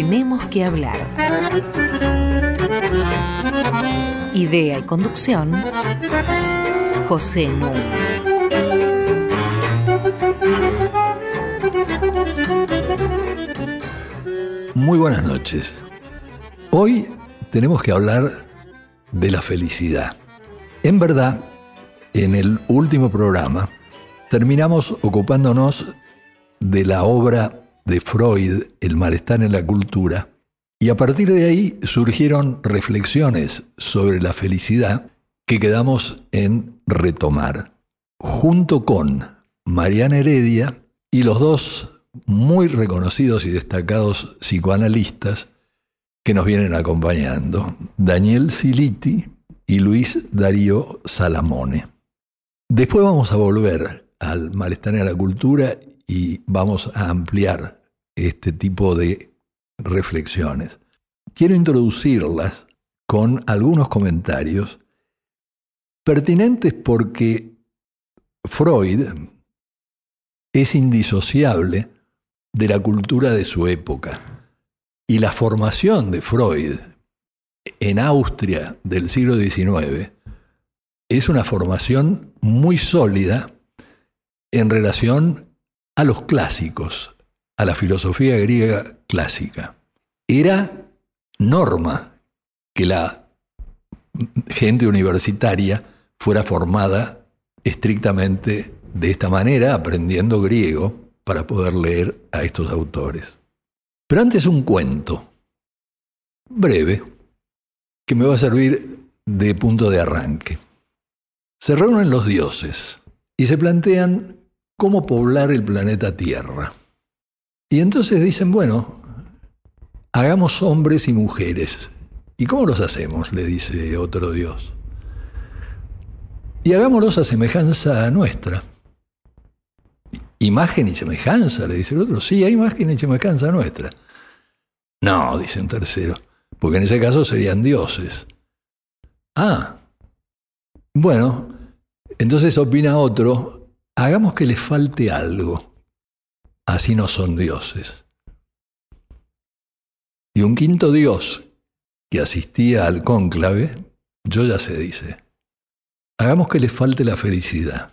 Tenemos que hablar. Idea y conducción, José Núñez. Muy buenas noches. Hoy tenemos que hablar de la felicidad. En verdad, en el último programa terminamos ocupándonos de la obra de Freud, El malestar en la cultura, y a partir de ahí surgieron reflexiones sobre la felicidad que quedamos en retomar, junto con Mariana Heredia y los dos muy reconocidos y destacados psicoanalistas que nos vienen acompañando, Daniel Siliti y Luis Darío Salamone. Después vamos a volver al malestar en la cultura y vamos a ampliar este tipo de reflexiones. Quiero introducirlas con algunos comentarios pertinentes porque Freud es indisociable de la cultura de su época. Y la formación de Freud en Austria del siglo XIX es una formación muy sólida en relación a los clásicos, a la filosofía griega clásica. Era norma que la gente universitaria fuera formada estrictamente de esta manera, aprendiendo griego, para poder leer a estos autores. Pero antes un cuento, breve, que me va a servir de punto de arranque. Se reúnen los dioses y se plantean cómo poblar el planeta Tierra. Y entonces dicen, bueno, hagamos hombres y mujeres. ¿Y cómo los hacemos? le dice otro dios. Y hagámoslos a semejanza nuestra. Imagen y semejanza, le dice el otro. Sí, hay imagen y semejanza nuestra. No, dice un tercero, porque en ese caso serían dioses. Ah, bueno, entonces opina otro, hagamos que les falte algo, así no son dioses. Y un quinto dios que asistía al cónclave, yo ya sé, dice, hagamos que les falte la felicidad.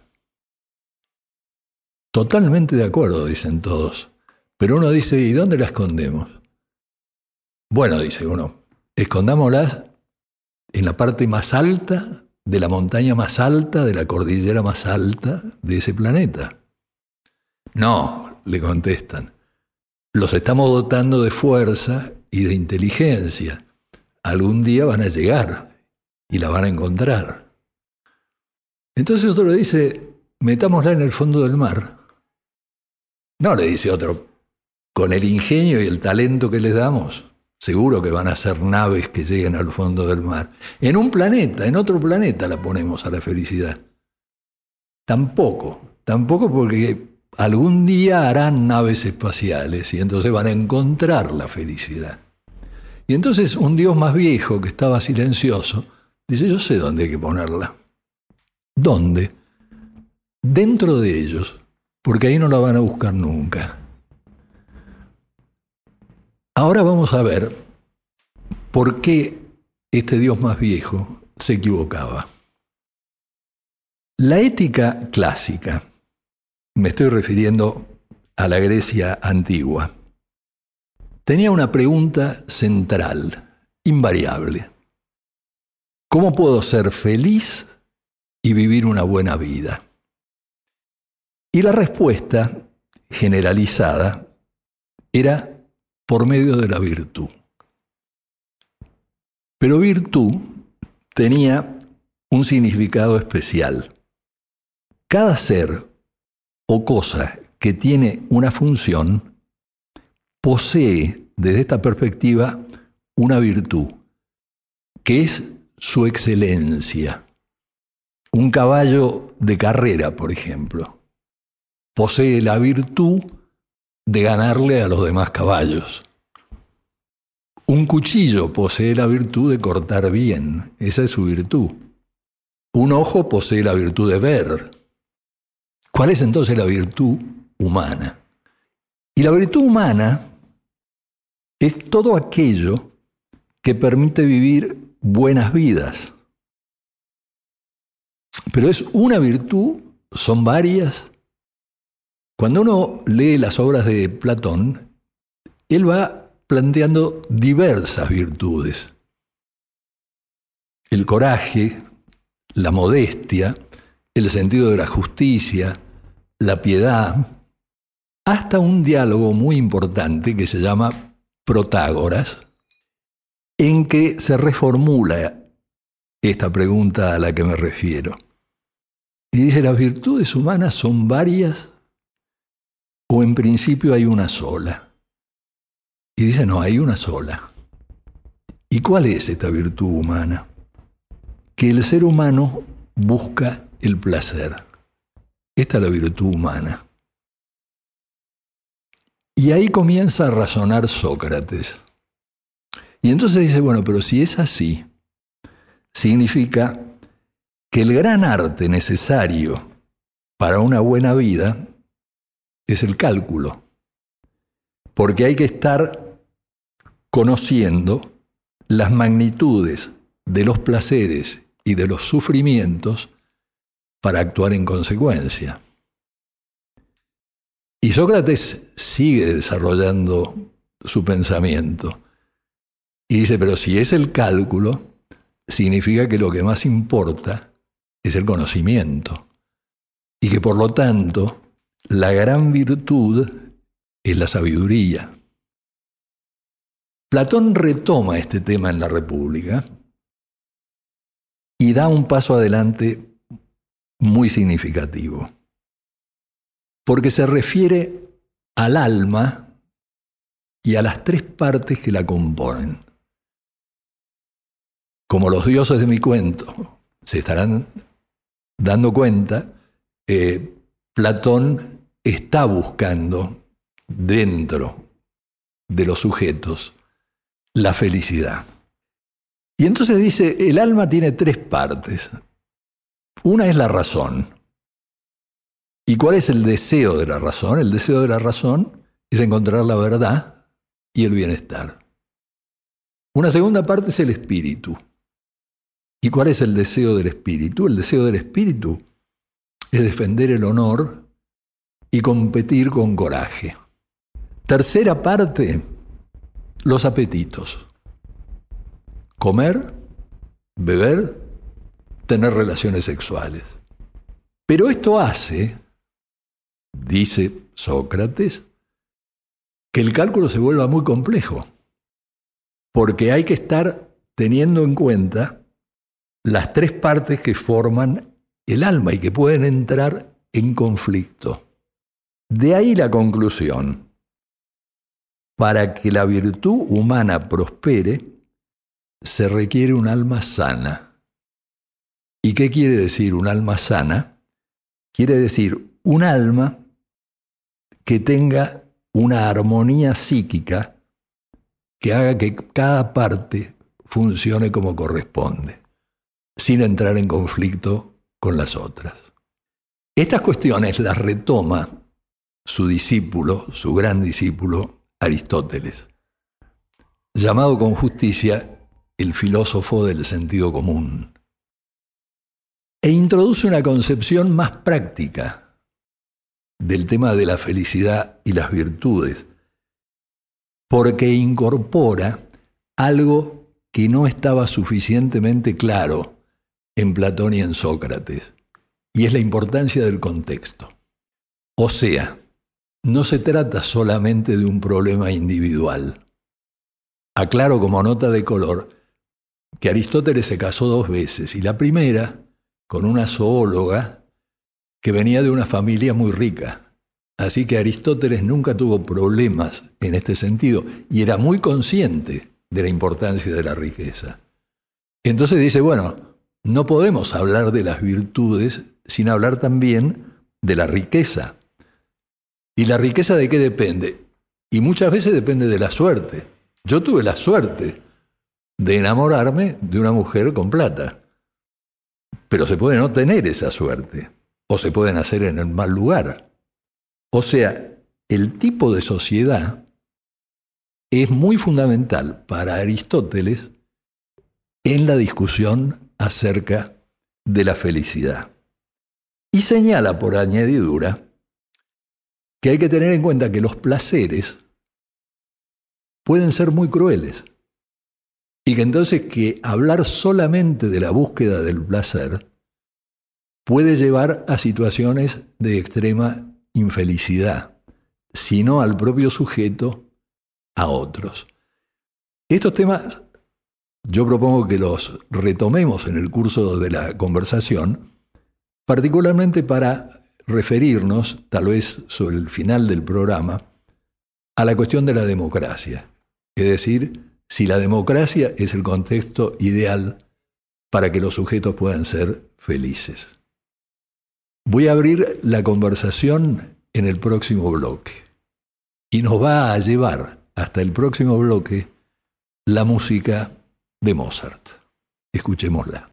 Totalmente de acuerdo, dicen todos. Pero uno dice, ¿y dónde la escondemos? Bueno, dice uno, escondámosla en la parte más alta de la montaña más alta, de la cordillera más alta de ese planeta. No, le contestan, los estamos dotando de fuerza y de inteligencia. Algún día van a llegar y la van a encontrar. Entonces otro le dice, metámosla en el fondo del mar. No, le dice otro, con el ingenio y el talento que les damos, seguro que van a ser naves que lleguen al fondo del mar. En un planeta, en otro planeta la ponemos a la felicidad. Tampoco, tampoco porque algún día harán naves espaciales y entonces van a encontrar la felicidad. Y entonces un Dios más viejo que estaba silencioso dice, yo sé dónde hay que ponerla. ¿Dónde? Dentro de ellos porque ahí no la van a buscar nunca. Ahora vamos a ver por qué este Dios más viejo se equivocaba. La ética clásica, me estoy refiriendo a la Grecia antigua, tenía una pregunta central, invariable. ¿Cómo puedo ser feliz y vivir una buena vida? Y la respuesta generalizada era por medio de la virtud. Pero virtud tenía un significado especial. Cada ser o cosa que tiene una función posee desde esta perspectiva una virtud, que es su excelencia. Un caballo de carrera, por ejemplo, posee la virtud de ganarle a los demás caballos. Un cuchillo posee la virtud de cortar bien, esa es su virtud. Un ojo posee la virtud de ver. ¿Cuál es entonces la virtud humana? Y la virtud humana es todo aquello que permite vivir buenas vidas. Pero es una virtud, son varias. Cuando uno lee las obras de Platón, él va planteando diversas virtudes. El coraje, la modestia, el sentido de la justicia, la piedad, hasta un diálogo muy importante que se llama Protágoras, en que se reformula esta pregunta a la que me refiero. Y dice, ¿las virtudes humanas son varias o en principio hay una sola? Y dice, no, hay una sola. ¿Y cuál es esta virtud humana? Que el ser humano busca el placer. Esta es la virtud humana. Y ahí comienza a razonar Sócrates. Y entonces dice, bueno, pero si es así, significa que el gran arte necesario para una buena vida es el cálculo. Porque hay que estar conociendo las magnitudes de los placeres y de los sufrimientos para actuar en consecuencia. Y Sócrates sigue desarrollando su pensamiento. Y dice, pero si es el cálculo, significa que lo que más importa es el conocimiento. Y que por lo tanto, la gran virtud es la sabiduría. Platón retoma este tema en la República y da un paso adelante muy significativo porque se refiere al alma y a las tres partes que la componen. Como los dioses de mi cuento se estarán dando cuenta, eh, Platón está buscando dentro de los sujetos la felicidad. Y entonces dice, el alma tiene tres partes. Una es la razón, ¿Y cuál es el deseo de la razón? El deseo de la razón es encontrar la verdad y el bienestar. Una segunda parte es el espíritu. ¿Y cuál es el deseo del espíritu? El deseo del espíritu es defender el honor y competir con coraje. Tercera parte, los apetitos. Comer, beber, tener relaciones sexuales. Pero esto hace dice Sócrates, que el cálculo se vuelva muy complejo, porque hay que estar teniendo en cuenta las tres partes que forman el alma y que pueden entrar en conflicto. De ahí la conclusión. Para que la virtud humana prospere, se requiere un alma sana. ¿Y qué quiere decir un alma sana? Quiere decir un alma que tenga una armonía psíquica que haga que cada parte funcione como corresponde, sin entrar en conflicto con las otras. Estas cuestiones las retoma su discípulo, su gran discípulo, Aristóteles, llamado con justicia el filósofo del sentido común, e introduce una concepción más práctica del tema de la felicidad y las virtudes, porque incorpora algo que no estaba suficientemente claro en Platón y en Sócrates, y es la importancia del contexto. O sea, no se trata solamente de un problema individual. Aclaro como nota de color que Aristóteles se casó dos veces y la primera con una zoóloga que venía de una familia muy rica. Así que Aristóteles nunca tuvo problemas en este sentido y era muy consciente de la importancia de la riqueza. Entonces dice, bueno, no podemos hablar de las virtudes sin hablar también de la riqueza. ¿Y la riqueza de qué depende? Y muchas veces depende de la suerte. Yo tuve la suerte de enamorarme de una mujer con plata, pero se puede no tener esa suerte o se pueden hacer en el mal lugar. O sea, el tipo de sociedad es muy fundamental para Aristóteles en la discusión acerca de la felicidad. Y señala por añadidura que hay que tener en cuenta que los placeres pueden ser muy crueles. Y que entonces que hablar solamente de la búsqueda del placer puede llevar a situaciones de extrema infelicidad, sino al propio sujeto, a otros. Estos temas yo propongo que los retomemos en el curso de la conversación, particularmente para referirnos, tal vez sobre el final del programa, a la cuestión de la democracia. Es decir, si la democracia es el contexto ideal para que los sujetos puedan ser felices. Voy a abrir la conversación en el próximo bloque y nos va a llevar hasta el próximo bloque la música de Mozart. Escuchémosla.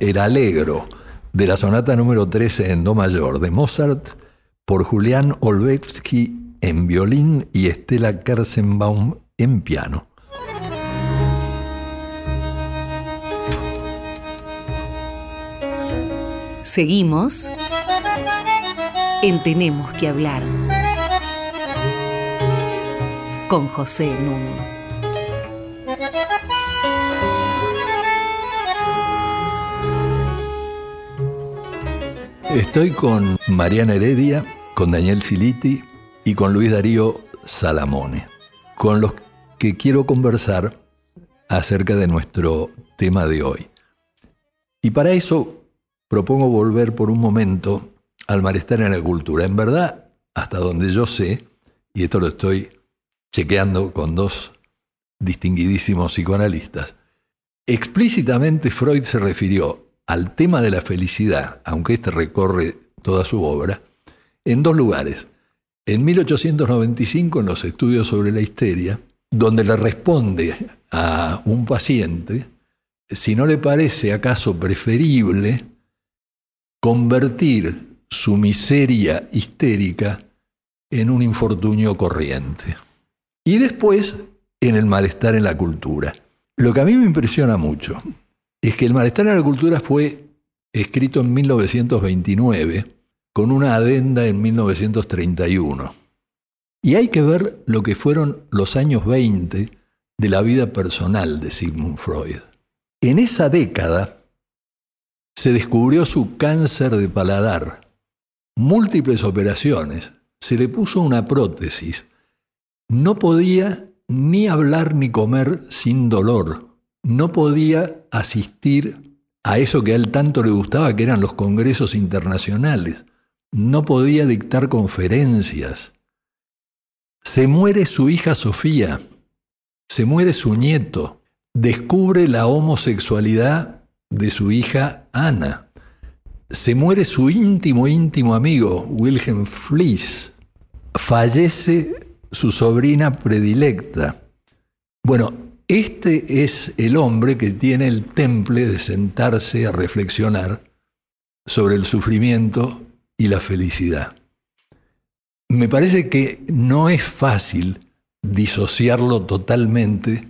El Alegro de la sonata número 13 en Do mayor de Mozart por Julián Olbewski en violín y Estela Kersenbaum en piano. Seguimos en Tenemos que hablar con José Nuno. Estoy con Mariana Heredia, con Daniel Siliti y con Luis Darío Salamone, con los que quiero conversar acerca de nuestro tema de hoy. Y para eso propongo volver por un momento al malestar en la cultura. En verdad, hasta donde yo sé, y esto lo estoy chequeando con dos distinguidísimos psicoanalistas, explícitamente Freud se refirió al tema de la felicidad, aunque este recorre toda su obra, en dos lugares. En 1895, en los estudios sobre la histeria, donde le responde a un paciente si no le parece acaso preferible convertir su miseria histérica en un infortunio corriente. Y después, en el malestar en la cultura. Lo que a mí me impresiona mucho es que el malestar en la cultura fue escrito en 1929 con una adenda en 1931. Y hay que ver lo que fueron los años 20 de la vida personal de Sigmund Freud. En esa década se descubrió su cáncer de paladar, múltiples operaciones, se le puso una prótesis, no podía ni hablar ni comer sin dolor, no podía asistir a eso que a él tanto le gustaba, que eran los congresos internacionales, no podía dictar conferencias. Se muere su hija Sofía, se muere su nieto, descubre la homosexualidad de su hija Ana, se muere su íntimo, íntimo amigo, Wilhelm Fliess, fallece su sobrina predilecta. Bueno, este es el hombre que tiene el temple de sentarse a reflexionar sobre el sufrimiento y la felicidad. Me parece que no es fácil disociarlo totalmente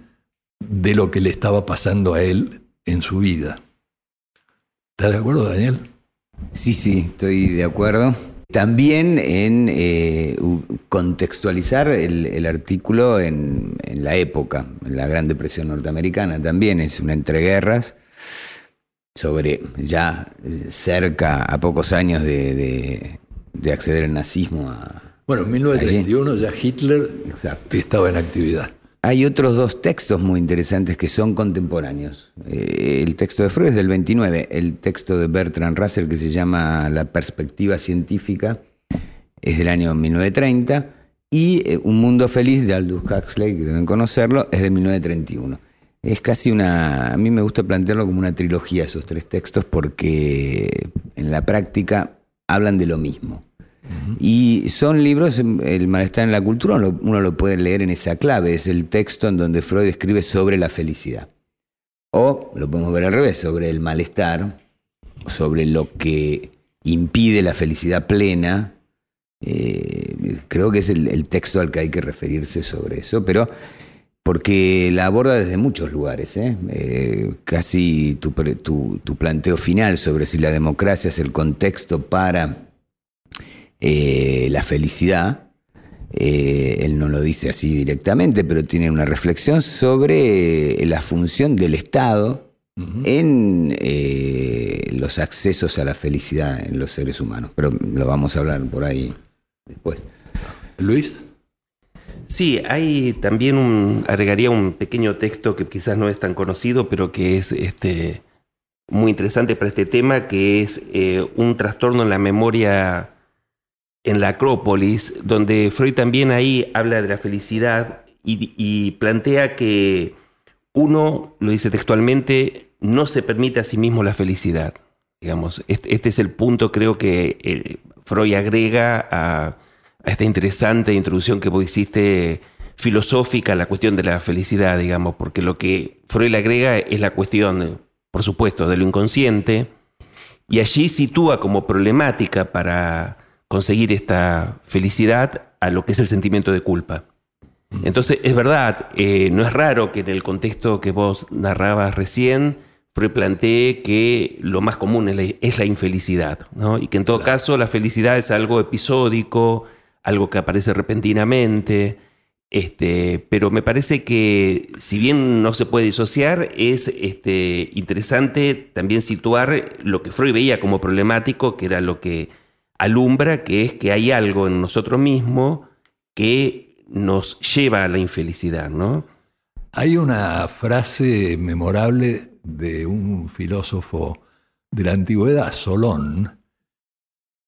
de lo que le estaba pasando a él en su vida. ¿Estás de acuerdo, Daniel? Sí, sí, estoy de acuerdo. También en eh, contextualizar el, artículo en, la época, en la Gran Depresión norteamericana, también es una entreguerras sobre ya cerca, a pocos años de, acceder al nazismo. A, bueno, en 1931 ya Hitler estaba en actividad. Hay otros dos textos muy interesantes que son contemporáneos. Eh, el texto de Freud es del 29, el texto de Bertrand Russell que se llama La perspectiva científica es del año 1930 y eh, Un mundo feliz de Aldous Huxley, que deben conocerlo, es de 1931. Es casi una, a mí me gusta plantearlo como una trilogía esos tres textos porque en la práctica hablan de lo mismo. Y son libros, El malestar en la cultura, uno lo, puede leer en esa clave, es el texto en donde Freud escribe sobre la felicidad. O lo podemos ver al revés, sobre el malestar, sobre lo que impide la felicidad plena. Eh, creo que es el, texto al que hay que referirse sobre eso, pero porque la aborda desde muchos lugares. ¿eh? Eh, casi tu, tu planteo final sobre si la democracia es el contexto para eh, la felicidad. Eh, él no lo dice así directamente, pero tiene una reflexión sobre eh, la función del Estado en los accesos a la felicidad en los seres humanos. Pero lo vamos a hablar por ahí después. Luis. Sí, hay también un, agregaría un pequeño texto que quizás no es tan conocido, pero que es este, muy interesante para este tema, que es un trastorno en la memoria en la Acrópolis, donde Freud también ahí habla de la felicidad y, plantea que uno, lo dice textualmente, no se permite a sí mismo la felicidad. Digamos, este, este es el punto, creo que eh, Freud agrega a, esta interesante introducción que vos hiciste filosófica la cuestión de la felicidad, digamos, porque lo que Freud agrega es la cuestión, por supuesto, de lo inconsciente, y allí sitúa como problemática para conseguir esta felicidad a lo que es el sentimiento de culpa. Entonces, es verdad, eh, no es raro que en el contexto que vos narrabas recién, Freud plantee que lo más común es la, infelicidad, ¿no? y que en todo caso la felicidad es algo episódico, algo que aparece repentinamente, este, pero me parece que si bien no se puede disociar, es este, interesante también situar lo que Freud veía como problemático, que era lo que alumbra que es que hay algo en nosotros mismos que nos lleva a la infelicidad, ¿no? Hay una frase memorable de un filósofo de la antigüedad, Solón,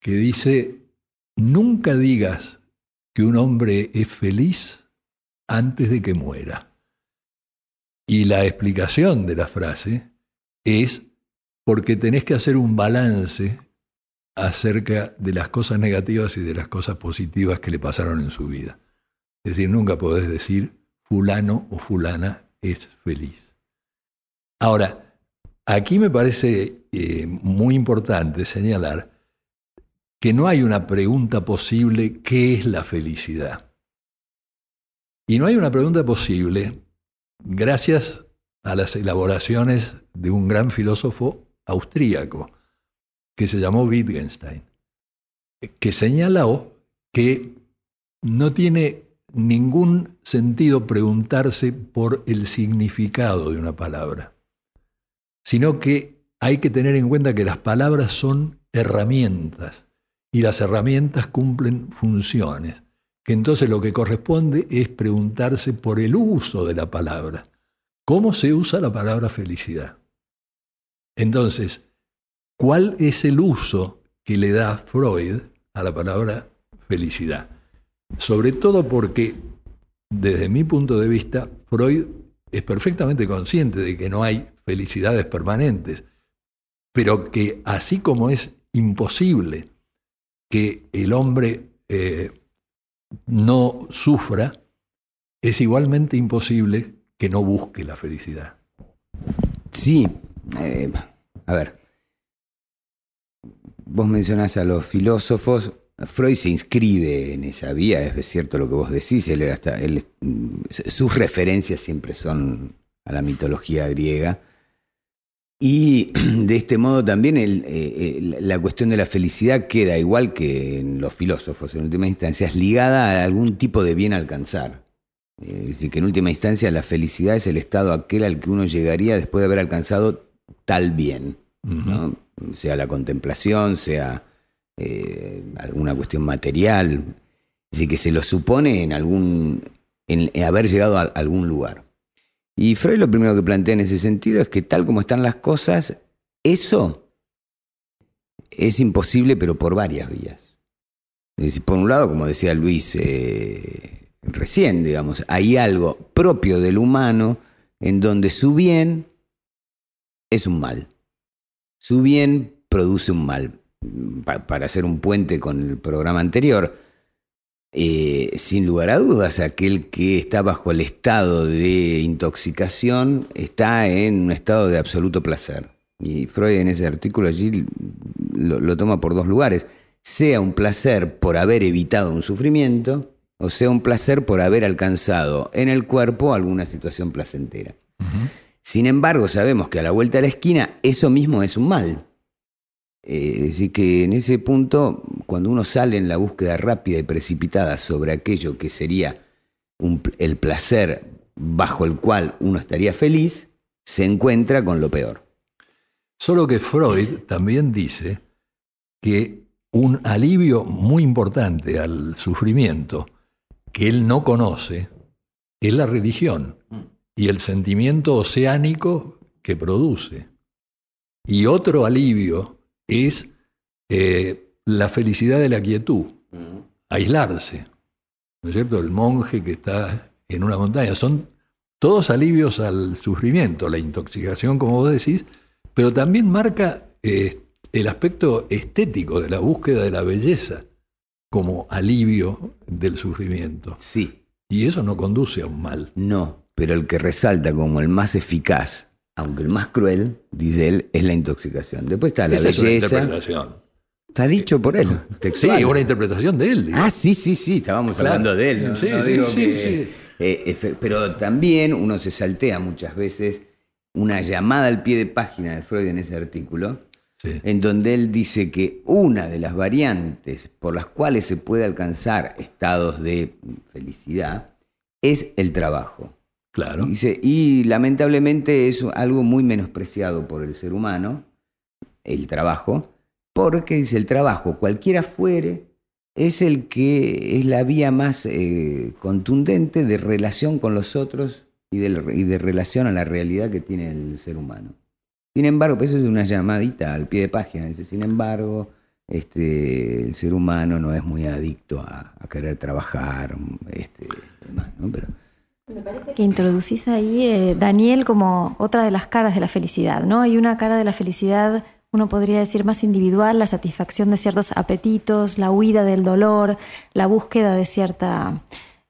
que dice, nunca digas que un hombre es feliz antes de que muera. Y la explicación de la frase es porque tenés que hacer un balance acerca de las cosas negativas y de las cosas positivas que le pasaron en su vida. Es decir, nunca podés decir fulano o fulana es feliz. Ahora, aquí me parece eh, muy importante señalar que no hay una pregunta posible, ¿qué es la felicidad? Y no hay una pregunta posible gracias a las elaboraciones de un gran filósofo austríaco, que se llamó Wittgenstein, que señaló que no tiene ningún sentido preguntarse por el significado de una palabra. sino que hay que tener en cuenta que las palabras son herramientas y las herramientas cumplen funciones, que entonces lo que corresponde es preguntarse por el uso de la palabra. ¿Cómo se usa la palabra felicidad? Entonces, ¿cuál es el uso que le da Freud a la palabra felicidad? Sobre todo porque, desde mi punto de vista, Freud es perfectamente consciente de que no hay felicidades permanentes, pero que así como es imposible que el hombre eh, no sufra, es igualmente imposible que no busque la felicidad. Sí, eh, a ver, vos mencionás a los filósofos, Freud se inscribe en esa vía, es cierto lo que vos decís, él hasta, sus referencias siempre son a la mitología griega. Y de este modo también eh, la cuestión de la felicidad queda, igual que en los filósofos en última instancia, es ligada a algún tipo de bien alcanzar. Es decir, que en última instancia la felicidad es el estado aquel al que uno llegaría después de haber alcanzado tal bien, sea la contemplación, sea eh, alguna cuestión material, decir, que se lo supone en algún, en, haber llegado a algún lugar. Y Freud lo primero que plantea en ese sentido es que tal como están las cosas, eso es imposible, pero por varias vías. Por un lado, como decía Luis eh, recién, digamos, hay algo propio del humano en donde su bien es un mal. Su bien produce un mal. para hacer un puente con el programa anterior, eh, sin lugar a dudas, aquel que está bajo el estado de intoxicación está en un estado de absoluto placer. Y Freud en ese artículo allí lo, toma por dos lugares. Sea un placer por haber evitado un sufrimiento, o sea un placer por haber alcanzado en el cuerpo alguna situación placentera. Sin embargo, sabemos que a la vuelta de la esquina eso mismo es un mal. Eh, es decir, que en ese punto, cuando uno sale en la búsqueda rápida y precipitada sobre aquello que sería el placer bajo el cual uno estaría feliz, se encuentra con lo peor. Solo que Freud también dice que un alivio muy importante al sufrimiento que él no conoce es la religión y el sentimiento oceánico que produce. Y otro alivio es eh, la felicidad de la quietud, aislarse. ¿No es cierto? El monje que está en una montaña. Son todos alivios al sufrimiento, la intoxicación, como vos decís, pero también marca eh, el aspecto estético de la búsqueda de la belleza como alivio del sufrimiento. Sí. Y eso no conduce a un mal. No, pero el que resalta como el más eficaz aunque el más cruel, dice él, es la intoxicación. Después está la belleza. interpretación. Está dicho por él. Sí, una interpretación de él. Ah, sí, sí, sí, estábamos hablando de él. Sí, sí, sí, eh, pero también uno se saltea muchas veces una llamada al pie de página de Freud en ese artículo, en donde él dice que una de las variantes por las cuales se puede alcanzar estados de felicidad es el trabajo. Claro. y lamentablemente es algo muy menospreciado por el ser humano, el trabajo, porque dice el trabajo, cualquiera fuere, es el que es la vía más eh, contundente de relación con los otros y de, y relación a la realidad que tiene el ser humano. Sin embargo, pues eso es una llamadita al pie de página. Dice, sin embargo, este, el ser humano no es muy adicto a, querer trabajar, este, ¿no? Pero, que introducís ahí, eh, Daniel, como otra de las caras de la felicidad, ¿no? Hay una cara de la felicidad, uno podría decir más individual, la satisfacción de ciertos apetitos, la huida del dolor, la búsqueda de cierta...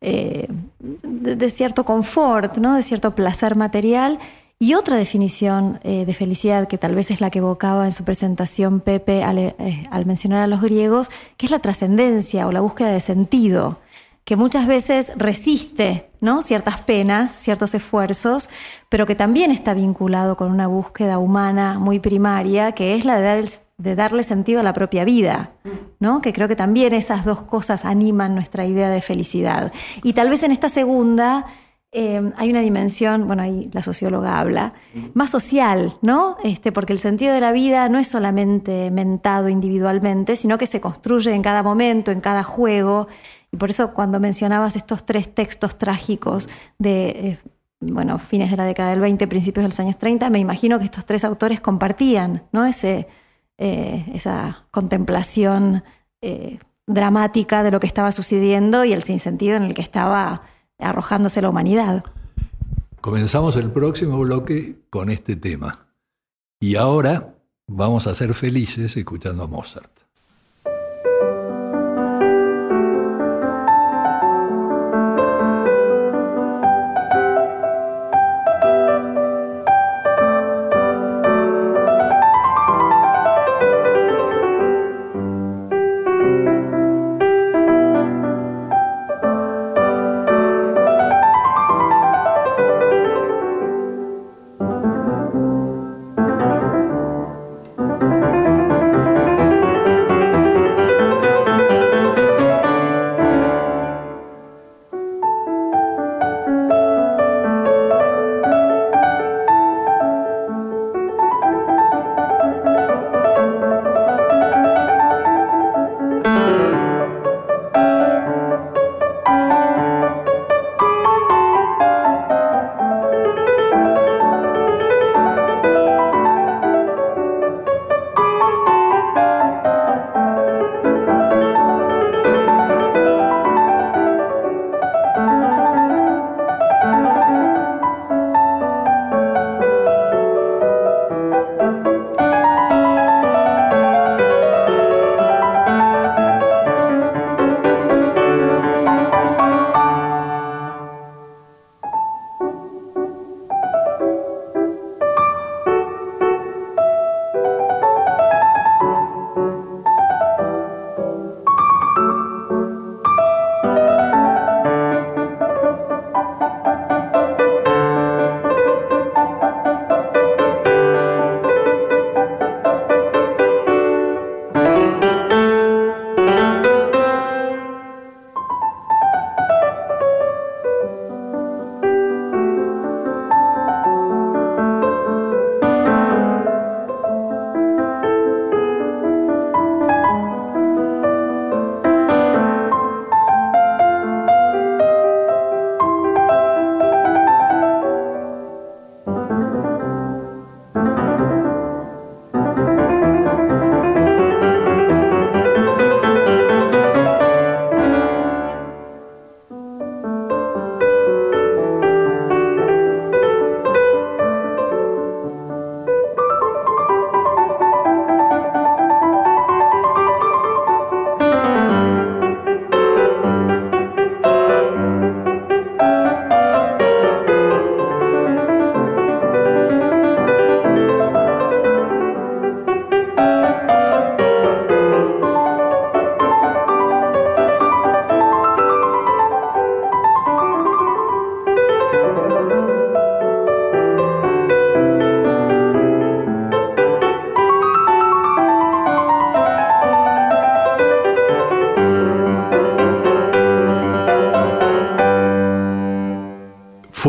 Eh, de, cierto confort, ¿no? de cierto placer material, y otra definición eh, de felicidad, que tal vez es la que evocaba en su presentación Pepe al mencionar a los griegos, que es la trascendencia o la búsqueda de sentido que muchas veces resiste ¿no? ciertas penas, ciertos esfuerzos, pero que también está vinculado con una búsqueda humana muy primaria, que es la de, de darle sentido a la propia vida, ¿no? que creo que también esas dos cosas animan nuestra idea de felicidad. Y tal vez en esta segunda eh, hay una dimensión, bueno, ahí la socióloga habla, más social, ¿no? Este, porque el sentido de la vida no es solamente mentado individualmente, sino que se construye en cada momento, en cada juego. Y por eso cuando mencionabas estos tres textos trágicos de, eh, fines de la década del 20, principios de los años 30, me imagino que estos tres autores compartían, ¿no? Ese, eh, esa contemplación dramática de lo que estaba sucediendo y el sinsentido en el que estaba arrojándose la humanidad. Comenzamos el próximo bloque con este tema. Y ahora vamos a ser felices escuchando a Mozart.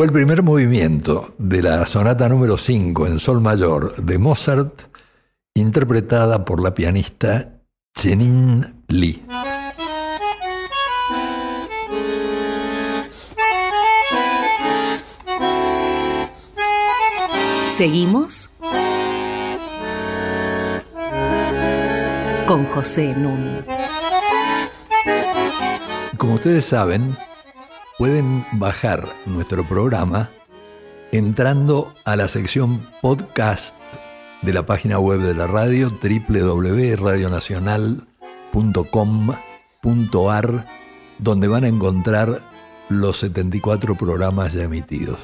El primer movimiento de la sonata número 5 en sol mayor de Mozart, interpretada por la pianista Chenin Lee. Seguimos con José Nun. Como ustedes saben, pueden bajar nuestro programa entrando a la sección podcast de la página web de la radio www.radionacional.com.ar donde van a encontrar los 74 programas ya emitidos.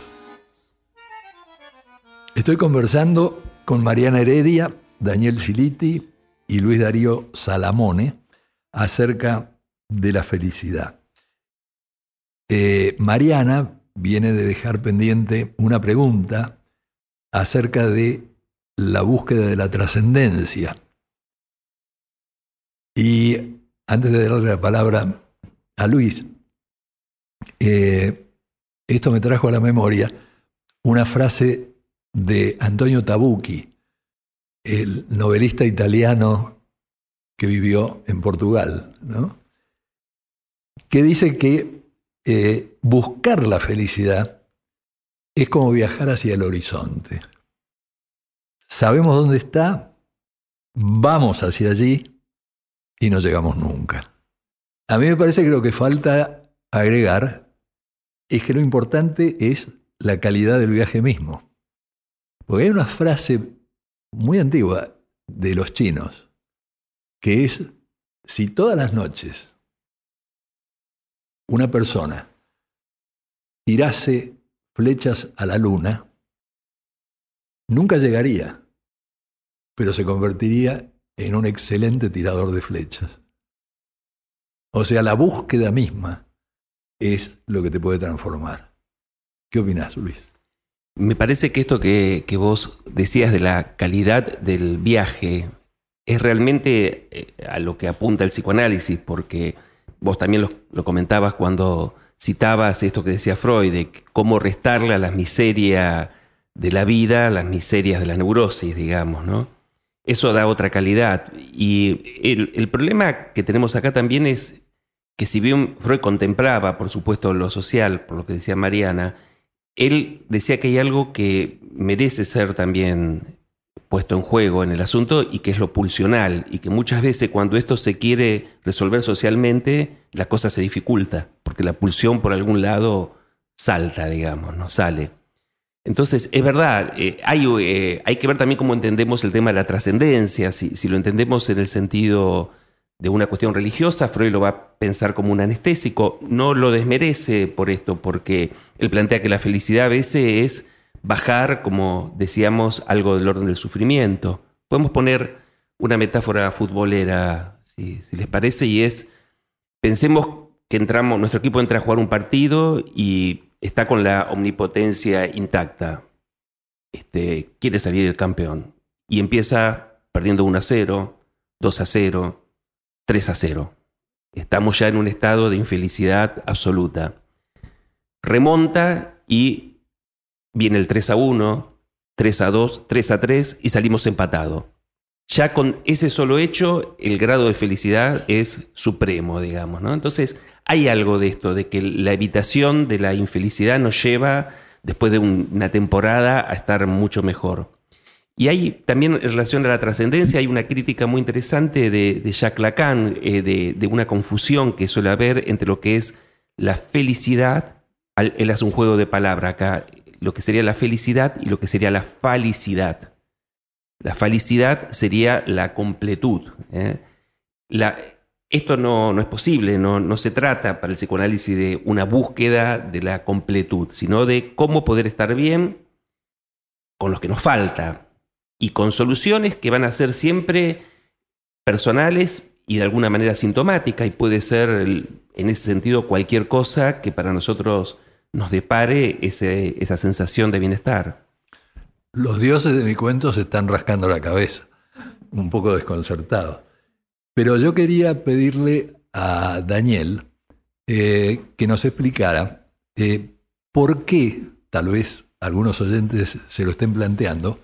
Estoy conversando con Mariana Heredia, Daniel Siliti y Luis Darío Salamone acerca de la felicidad. Eh, Mariana viene de dejar pendiente una pregunta acerca de la búsqueda de la trascendencia. Y antes de darle la palabra a Luis, eh, esto me trajo a la memoria una frase de Antonio Tabucchi, el novelista italiano que vivió en Portugal, ¿no? que dice que eh, buscar la felicidad es como viajar hacia el horizonte. Sabemos dónde está, vamos hacia allí y no llegamos nunca. A mí me parece que lo que falta agregar es que lo importante es la calidad del viaje mismo. Porque hay una frase muy antigua de los chinos que es, si todas las noches una persona tirase flechas a la luna, nunca llegaría, pero se convertiría en un excelente tirador de flechas. O sea, la búsqueda misma es lo que te puede transformar. ¿Qué opinas, Luis? Me parece que esto que, vos decías de la calidad del viaje es realmente eh, a lo que apunta el psicoanálisis, porque vos también lo, comentabas cuando citabas esto que decía Freud, de cómo restarle a las miserias de la vida, las miserias de la neurosis, digamos, ¿no? Eso da otra calidad. Y el problema que tenemos acá también es que si bien Freud contemplaba, por supuesto, lo social, por lo que decía Mariana, él decía que hay algo que merece ser también puesto en juego en el asunto y que es lo pulsional y que muchas veces cuando esto se quiere resolver socialmente, la cosa se dificulta, porque la pulsión por algún lado salta, digamos, no sale. Entonces, es verdad, eh, hay, eh, hay, que ver también cómo entendemos el tema de la trascendencia, si, si, lo entendemos en el sentido de una cuestión religiosa, Freud lo va a pensar como un anestésico. No lo desmerece por esto, porque él plantea que la felicidad a veces es bajar, como decíamos, algo del orden del sufrimiento. Podemos poner una metáfora futbolera, si, les parece, y es, pensemos que entramos, nuestro equipo entra a jugar un partido y está con la omnipotencia intacta. Este, quiere salir el campeón. Y empieza perdiendo 1 a 0, 2 a 0, 3 a 0. Estamos ya en un estado de infelicidad absoluta. Remonta y viene el 3 a 1, 3 a 2, 3 a 3 y salimos empatados. Ya con ese solo hecho, el grado de felicidad es supremo, digamos. ¿no? Entonces, hay algo de esto, de que la evitación de la infelicidad nos lleva, después de una temporada, a estar mucho mejor. Y hay también en relación a la trascendencia, hay una crítica muy interesante de, Jacques Lacan, eh, de, una confusión que suele haber entre lo que es la felicidad, él hace un juego de palabra acá, lo que sería la felicidad y lo que sería la felicidad. La felicidad sería la completud. ¿eh? esto no, es posible, no, no se trata para el psicoanálisis de una búsqueda de la completud, sino de cómo poder estar bien con lo que nos falta, y con soluciones que van a ser siempre personales y de alguna manera sintomática y puede ser en ese sentido cualquier cosa que para nosotros nos depare esa sensación de bienestar. Los dioses de mi cuento se están rascando la cabeza, un poco desconcertados. Pero yo quería pedirle a Daniel eh, que nos explicara eh, por qué, tal vez algunos oyentes se lo estén planteando,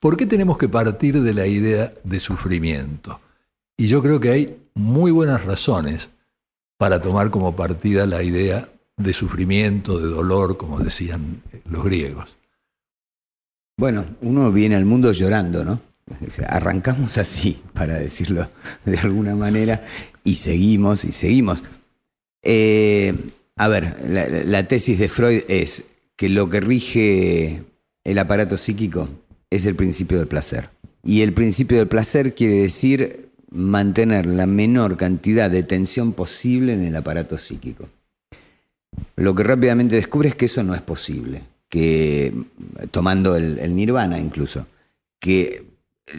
¿Por qué tenemos que partir de la idea de sufrimiento? Y yo creo que hay muy buenas razones para tomar como partida la idea de sufrimiento, de dolor, como decían los griegos. Bueno, uno viene al mundo llorando, ¿no? Arrancamos así, para decirlo de alguna manera, y seguimos y seguimos. Eh, a ver, la tesis de Freud es que lo que rige el aparato psíquico es el principio del placer. Y el principio del placer quiere decir mantener la menor cantidad de tensión posible en el aparato psíquico. Lo que rápidamente descubre es que eso no es posible, que tomando el, nirvana incluso, que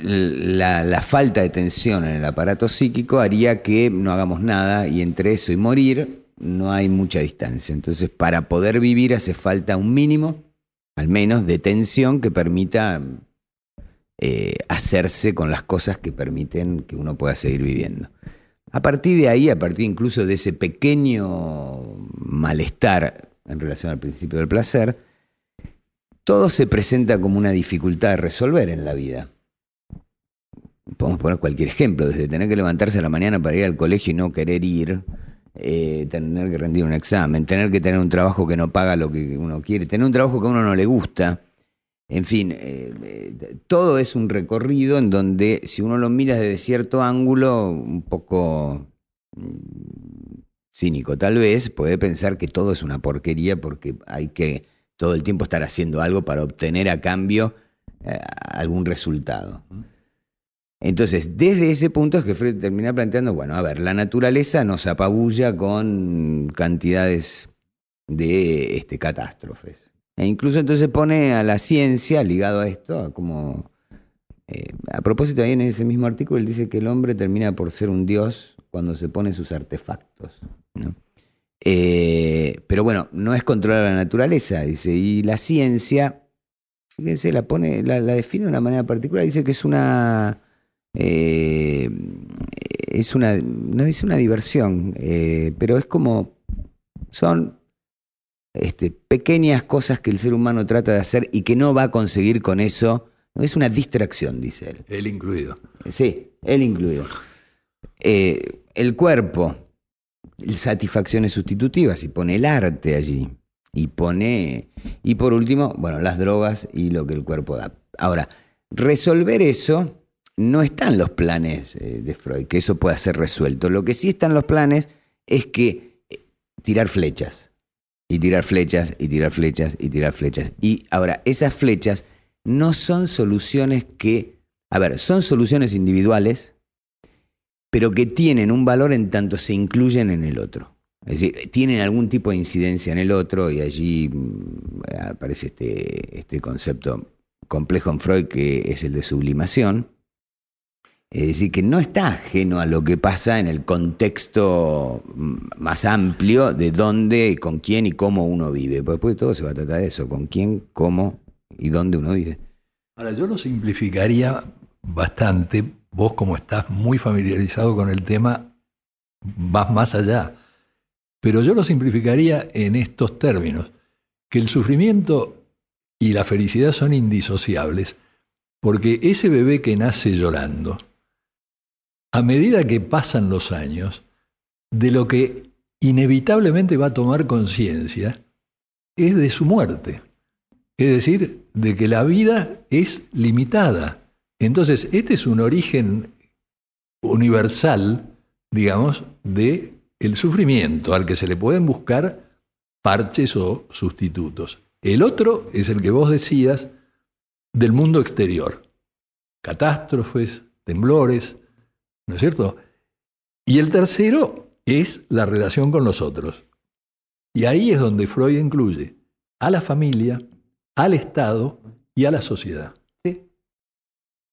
la, falta de tensión en el aparato psíquico haría que no hagamos nada y entre eso y morir no hay mucha distancia. Entonces, para poder vivir hace falta un mínimo al menos de tensión que permita eh, hacerse con las cosas que permiten que uno pueda seguir viviendo. A partir de ahí, a partir incluso de ese pequeño malestar en relación al principio del placer, todo se presenta como una dificultad de resolver en la vida. Podemos poner cualquier ejemplo, desde tener que levantarse a la mañana para ir al colegio y no querer ir, eh, tener que rendir un examen, tener que tener un trabajo que no paga lo que uno quiere, tener un trabajo que a uno no le gusta. En fin, eh, eh, todo es un recorrido en donde si uno lo mira desde cierto ángulo, un poco mm, cínico tal vez, puede pensar que todo es una porquería porque hay que todo el tiempo estar haciendo algo para obtener a cambio algún resultado. Entonces, desde ese punto es que Freud termina planteando, bueno, a ver, la naturaleza nos apabulla con cantidades de este, catástrofes. E incluso entonces pone a la ciencia ligado a esto, como... Eh, a propósito, ahí en ese mismo artículo él dice que el hombre termina por ser un dios cuando se pone sus artefactos. Eh, pero bueno, no es controlar la naturaleza, dice, y la ciencia, fíjense, la pone, la define de una manera particular, dice que es una eh, es una, no dice una diversión, pero es como, son este, pequeñas cosas que el ser humano trata de hacer y que no va a conseguir con eso. Es una distracción, dice él. Él incluido. Sí, él incluido. Eh, el cuerpo, satisfacciones sustitutivas, y pone el arte allí. Y pone, y por último, bueno, las drogas y lo que el cuerpo da. Ahora, resolver eso no están los planes eh, de Freud, que eso pueda ser resuelto. Lo que sí están los planes es que eh, tirar flechas, y tirar flechas, y tirar flechas, y tirar flechas. Y ahora, esas flechas no son soluciones que, a ver, son soluciones individuales, pero que tienen un valor en tanto se incluyen en el otro. Es decir, tienen algún tipo de incidencia en el otro y allí mm, aparece este, este concepto complejo en Freud que es el de sublimación es decir, que no está ajeno a lo que pasa en el contexto más amplio de dónde, con quién y cómo uno vive. Porque después de todo se va a tratar de eso, con quién, cómo y dónde uno vive. Ahora, yo lo simplificaría bastante. Vos, como estás muy familiarizado con el tema, vas más allá. Pero yo lo simplificaría en estos términos, que el sufrimiento y la felicidad son indisociables, porque ese bebé que nace llorando, a medida que pasan los años, de lo que inevitablemente va a tomar conciencia es de su muerte. Es decir, de que la vida es limitada. Entonces, este es un origen universal, digamos, de el sufrimiento al que se le pueden buscar parches o sustitutos. El otro es el que vos decías del mundo exterior. Catástrofes, temblores, ¿no es cierto? Y el tercero es la relación con los otros. Y ahí es donde Freud incluye a la familia, al Estado y a la sociedad.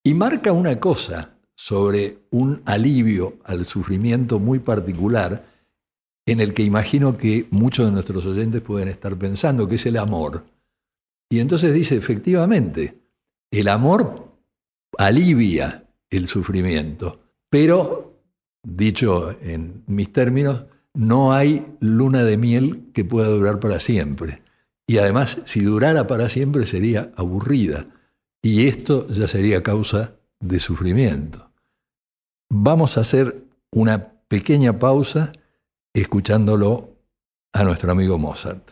Y marca una cosa sobre un alivio al sufrimiento muy particular en el que imagino que muchos de nuestros oyentes pueden estar pensando, que es el amor. Y entonces dice, efectivamente, el amor alivia el sufrimiento. Pero, dicho en mis términos, no hay luna de miel que pueda durar para siempre. Y además, si durara para siempre sería aburrida. Y esto ya sería causa de sufrimiento. Vamos a hacer una pequeña pausa escuchándolo a nuestro amigo Mozart.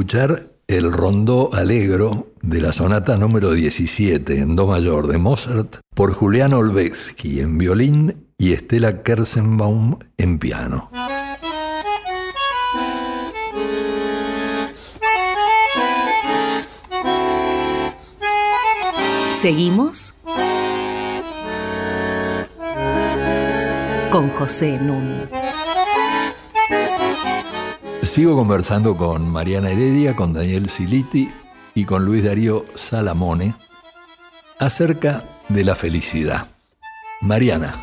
Escuchar el rondó alegro de la sonata número 17 en Do mayor de Mozart por Julián Olbetsky en violín y Estela Kersenbaum en piano. Seguimos con José Núñez. Sigo conversando con Mariana Heredia, con Daniel Siliti y con Luis Darío Salamone acerca de la felicidad. Mariana.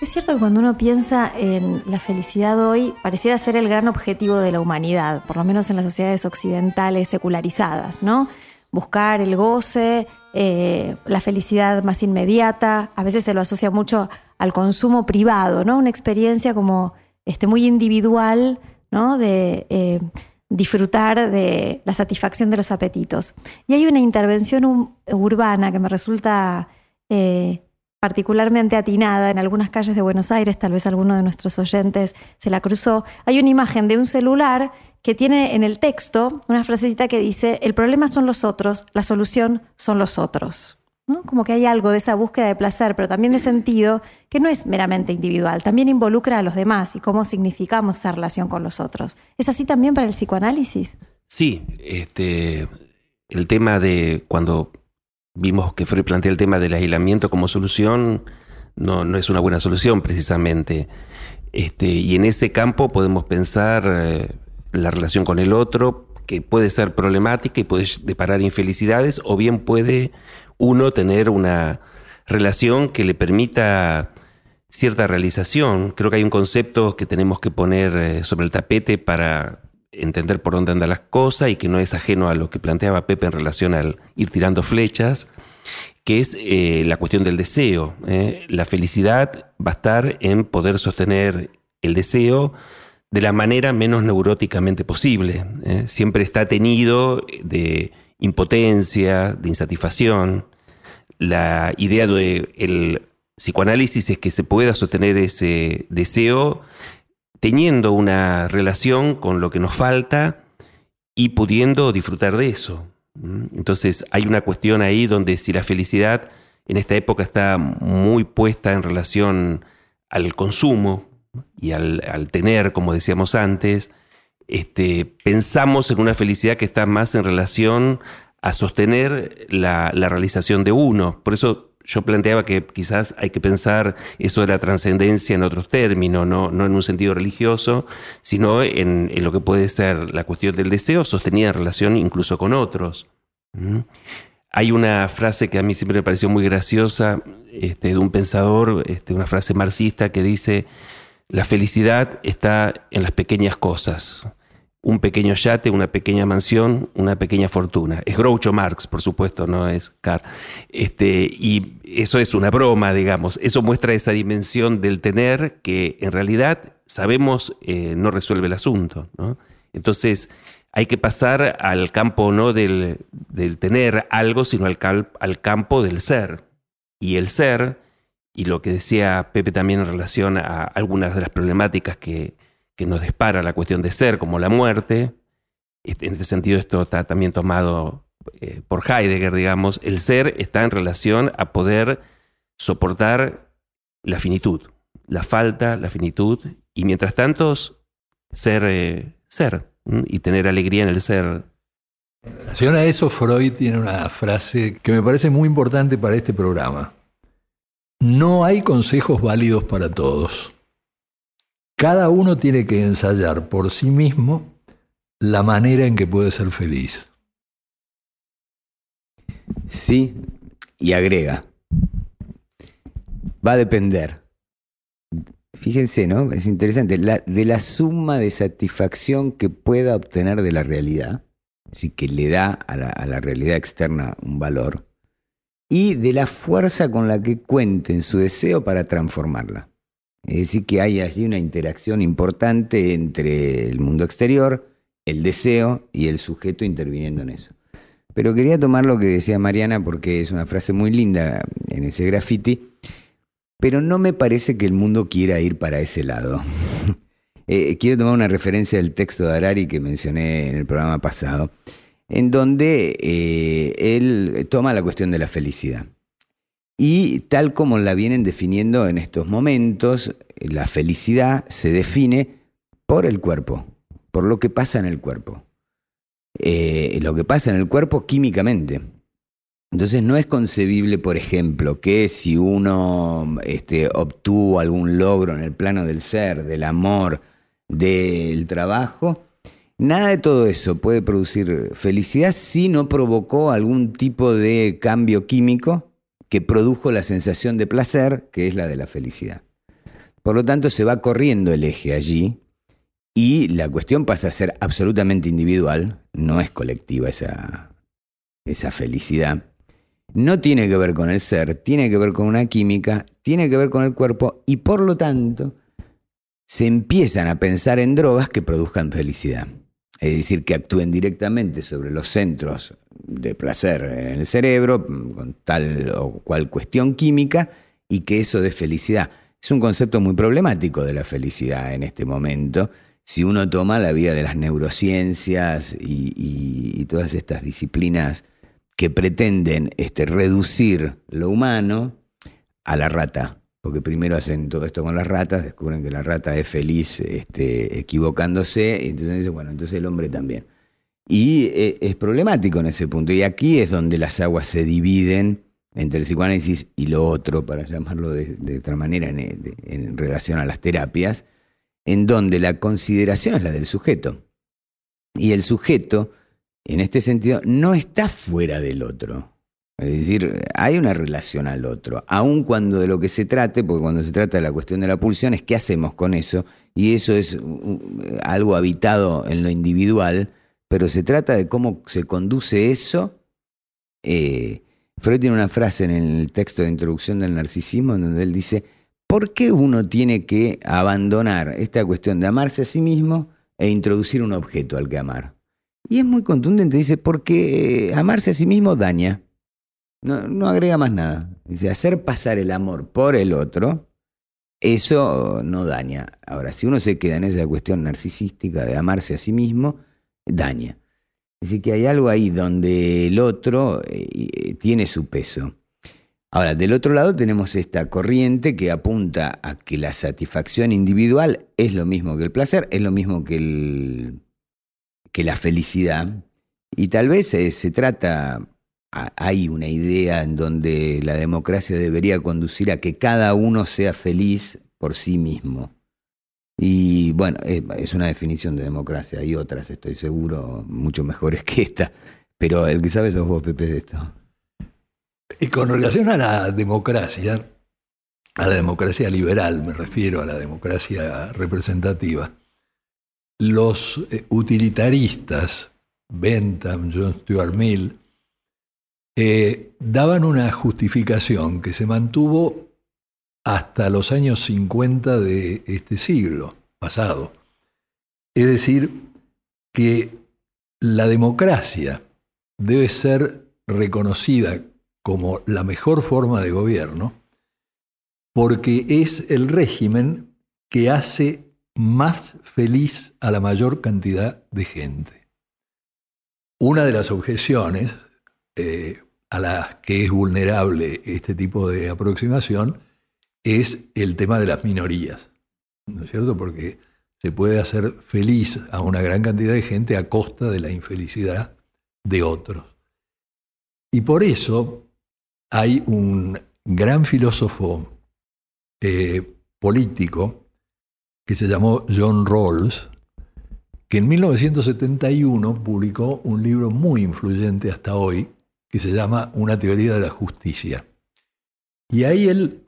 Es cierto que cuando uno piensa en la felicidad hoy, pareciera ser el gran objetivo de la humanidad, por lo menos en las sociedades occidentales secularizadas, ¿no? Buscar el goce, eh, la felicidad más inmediata, a veces se lo asocia mucho al consumo privado, ¿no? Una experiencia como este, muy individual ¿no? de eh, disfrutar de la satisfacción de los apetitos. Y hay una intervención urbana que me resulta eh, particularmente atinada en algunas calles de Buenos Aires, tal vez alguno de nuestros oyentes se la cruzó. Hay una imagen de un celular que tiene en el texto una frasecita que dice, el problema son los otros, la solución son los otros. Como que hay algo de esa búsqueda de placer, pero también de sentido, que no es meramente individual, también involucra a los demás y cómo significamos esa relación con los otros. ¿Es así también para el psicoanálisis? Sí, este, el tema de cuando vimos que Freud plantea el tema del aislamiento como solución, no, no es una buena solución precisamente. Este, y en ese campo podemos pensar eh, la relación con el otro, que puede ser problemática y puede deparar infelicidades, o bien puede uno tener una relación que le permita cierta realización. Creo que hay un concepto que tenemos que poner eh, sobre el tapete para entender por dónde andan las cosas y que no es ajeno a lo que planteaba Pepe en relación al ir tirando flechas, que es eh, la cuestión del deseo. ¿eh? La felicidad va a estar en poder sostener el deseo de la manera menos neuróticamente posible. Siempre está tenido de impotencia, de insatisfacción. La idea del psicoanálisis es que se pueda sostener ese deseo teniendo una relación con lo que nos falta y pudiendo disfrutar de eso. Entonces hay una cuestión ahí donde si la felicidad en esta época está muy puesta en relación al consumo y al, tener, como decíamos antes, este, pensamos en una felicidad que está más en relación a sostener la, realización de uno. Por eso yo planteaba que quizás hay que pensar eso de la trascendencia en otros términos, no, en un sentido religioso, sino en, lo que puede ser la cuestión del deseo sostenida en relación incluso con otros. ¿Mm? Hay una frase que a mí siempre me pareció muy graciosa este, de un pensador, este, una frase marxista que dice, la felicidad está en las pequeñas cosas un pequeño yate, una pequeña mansión, una pequeña fortuna. Es Groucho Marx, por supuesto, no es Carr. Este, y eso es una broma, digamos. Eso muestra esa dimensión del tener que en realidad sabemos eh, no resuelve el asunto. Entonces hay que pasar al campo no del, tener algo, sino al, al campo del ser. y el ser, y lo que decía Pepe también en relación a algunas de las problemáticas que, que nos dispara la cuestión de ser, como la muerte, en este sentido esto está también tomado eh, por Heidegger, digamos, el ser está en relación a poder soportar la finitud, la falta, la finitud, y mientras tanto ser, eh, ser y tener alegría en el ser. En relación a eso, Freud tiene una frase que me parece muy importante para este programa. No hay consejos válidos para todos. Cada uno tiene que ensayar por sí mismo la manera en que puede ser feliz. Sí, y agrega, va a depender. Fíjense, ¿no? Es interesante, de la suma de satisfacción que pueda obtener de la realidad, así que le da la, a la realidad externa un valor, y de la fuerza con la que cuente en su deseo para transformarla. Es decir, que hay allí una interacción importante entre el mundo exterior, el deseo y el sujeto interviniendo en eso. Pero quería tomar lo que decía Mariana porque es una frase muy linda en ese graffiti, pero no me parece que el mundo quiera ir para ese lado. Eh, quiero tomar una referencia del texto de Harari que mencioné en el programa pasado, en donde eh, él toma la cuestión de la felicidad. Y tal como la vienen definiendo en estos momentos, la felicidad se define por el cuerpo, por lo que pasa en el cuerpo. Eh, lo que pasa en el cuerpo químicamente. Entonces no es concebible, por ejemplo, que si uno este, obtuvo algún logro en el plano del ser, del amor, del trabajo, nada de todo eso puede producir felicidad si no provocó algún tipo de cambio químico que produjo la sensación de placer, que es la de la felicidad. Por lo tanto, se va corriendo el eje allí y la cuestión pasa a ser absolutamente individual, no es colectiva esa, esa felicidad. No tiene que ver con el ser, tiene que ver con una química, tiene que ver con el cuerpo y por lo tanto se empiezan a pensar en drogas que produzcan felicidad. Es decir, que actúen directamente sobre los centros de placer en el cerebro, con tal o cual cuestión química, y que eso dé felicidad. Es un concepto muy problemático de la felicidad en este momento. Si uno toma la vida de las neurociencias y, todas estas disciplinas que pretenden este, reducir lo humano a la rata, porque primero hacen todo esto con las ratas, descubren que la rata es feliz este, equivocándose, y entonces bueno, entonces el hombre también. Y eh, es problemático en ese punto. Y aquí es donde las aguas se dividen entre el psicoanálisis y lo otro, para llamarlo de, otra manera, en, relación a las terapias, en donde la consideración es la del sujeto. Y el sujeto, en este sentido, no está fuera del otro. Es decir, hay una relación al otro, aun cuando de lo que se trate, porque cuando se trata de la cuestión de la pulsión es qué hacemos con eso, y eso es algo habitado en lo individual, pero se trata de cómo se conduce eso. Eh, Freud tiene una frase en el texto de introducción del narcisismo en donde él dice, ¿por qué uno tiene que abandonar esta cuestión de amarse a sí mismo e introducir un objeto al que amar? Y es muy contundente, dice, porque eh, amarse a sí mismo daña. No, no agrega más nada. Dice, hacer pasar el amor por el otro, eso no daña. Ahora, si uno se queda en esa cuestión narcisística de amarse a sí mismo, daña. Decir, que hay algo ahí donde el otro eh, tiene su peso. Ahora, del otro lado tenemos esta corriente que apunta a que la satisfacción individual es lo mismo que el placer, es lo mismo que, el, que la felicidad. Y tal vez eh, se trata, hay una idea en donde la democracia debería conducir a que cada uno sea feliz por sí mismo. Y bueno, es una definición de democracia. Hay otras, estoy seguro, mucho mejores que esta. Pero el que sabe sos vos, Pepe, de esto. Y con relación a la democracia, a la democracia liberal, me refiero a la democracia representativa, los eh, utilitaristas, Bentham, John Stuart Mill, eh, daban una justificación que se mantuvo hasta los años 50 de este siglo pasado. Es decir, que la democracia debe ser reconocida como la mejor forma de gobierno, porque es el régimen que hace más feliz a la mayor cantidad de gente. Una de las objeciones eh, a las que es vulnerable este tipo de aproximación es el tema de las minorías, ¿no es cierto? Porque se puede hacer feliz a una gran cantidad de gente a costa de la infelicidad de otros. Y por eso hay un gran filósofo eh, político que se llamó John Rawls, que en 1971 publicó un libro muy influyente hasta hoy, que se llama Una teoría de la justicia. Y ahí él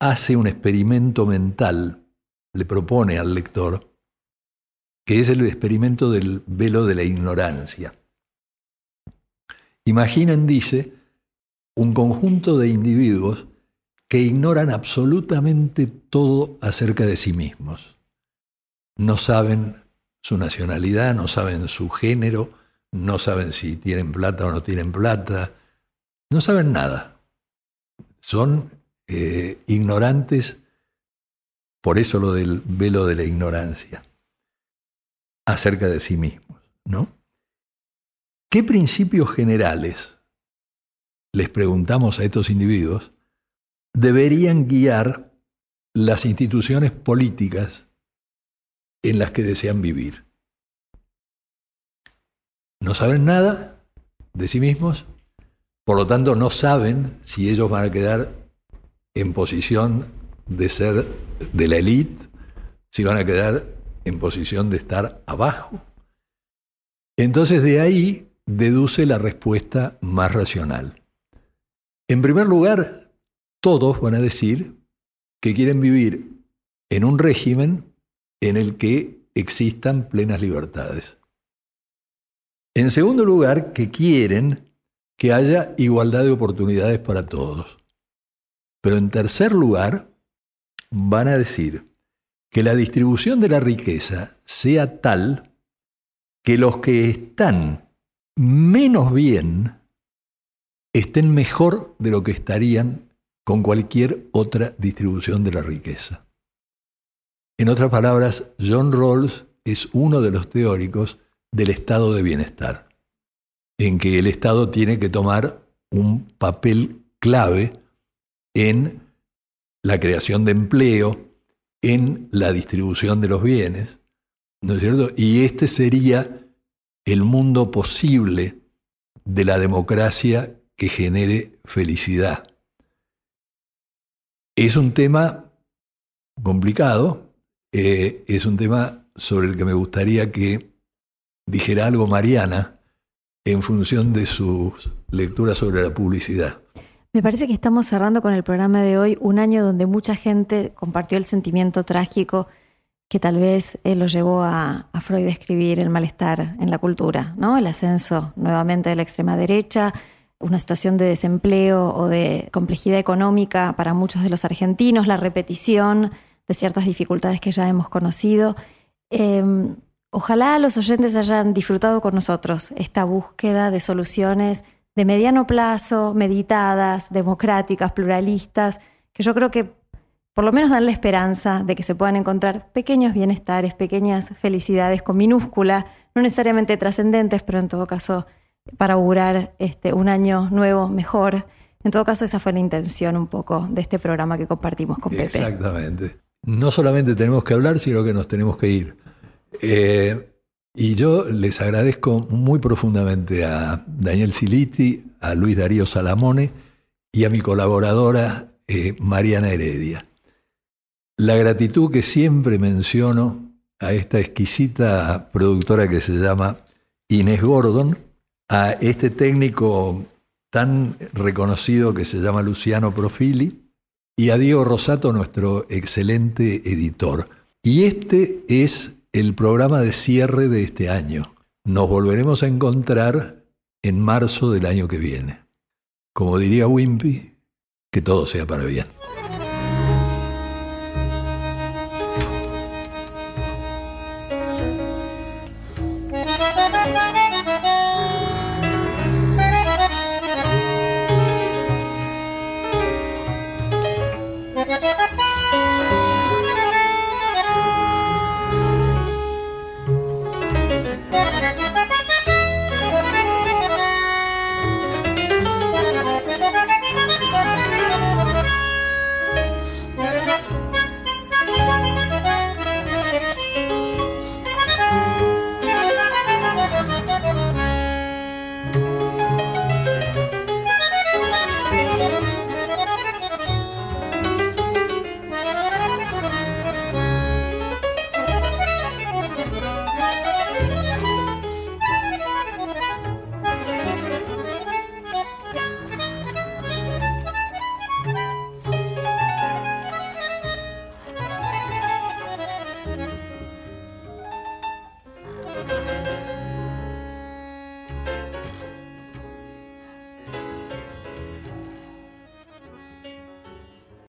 hace un experimento mental, le propone al lector, que es el experimento del velo de la ignorancia. Imaginen, dice, un conjunto de individuos que ignoran absolutamente todo acerca de sí mismos. No saben su nacionalidad, no saben su género, no saben si tienen plata o no tienen plata, no saben nada. Son eh, ignorantes, por eso lo del velo de la ignorancia, acerca de sí mismos, ¿no? ¿Qué principios generales, les preguntamos a estos individuos, deberían guiar las instituciones políticas en las que desean vivir? no saben nada de sí mismos, por lo tanto no saben si ellos van a quedar en posición de ser de la élite, si van a quedar en posición de estar abajo. Entonces de ahí deduce la respuesta más racional. En primer lugar, todos van a decir que quieren vivir en un régimen en el que existan plenas libertades. En segundo lugar, que quieren que haya igualdad de oportunidades para todos. Pero en tercer lugar, van a decir que la distribución de la riqueza sea tal que los que están menos bien estén mejor de lo que estarían con cualquier otra distribución de la riqueza. En otras palabras, John Rawls es uno de los teóricos del estado de bienestar, en que el Estado tiene que tomar un papel clave en la creación de empleo, en la distribución de los bienes, ¿no es cierto? Y este sería el mundo posible de la democracia que genere felicidad. Es un tema complicado, eh, es un tema sobre el que me gustaría que dijera algo Mariana en función de sus lecturas sobre la publicidad. Me parece que estamos cerrando con el programa de hoy un año donde mucha gente compartió el sentimiento trágico que tal vez él lo llevó a, Freud a escribir el malestar en la cultura, ¿no? El ascenso nuevamente de la extrema derecha, una situación de desempleo o de complejidad económica para muchos de los argentinos, la repetición de ciertas dificultades que ya hemos conocido. Em, Ojalá los oyentes hayan disfrutado con nosotros esta búsqueda de soluciones de mediano plazo, meditadas, democráticas, pluralistas, que yo creo que por lo menos dan la esperanza de que se puedan encontrar pequeños bienestares, pequeñas felicidades con minúscula, no necesariamente trascendentes, pero en todo caso para augurar este, un año nuevo mejor. En todo caso, esa fue la intención un poco de este programa que compartimos con Pepe. Exactamente. No solamente tenemos que hablar, sino que nos tenemos que ir. Eh, y yo les agradezco muy profundamente a Daniel Siliti, a Luis Darío Salamone y a mi colaboradora eh, Mariana Heredia. La gratitud que siempre menciono a esta exquisita productora que se llama Inés Gordon, a este técnico tan reconocido que se llama Luciano Profili y a Diego Rosato, nuestro excelente editor. Y este es el programa de cierre de este año. Nos volveremos a encontrar en marzo del año que viene. Como diría Wimpy, que todo sea para bien.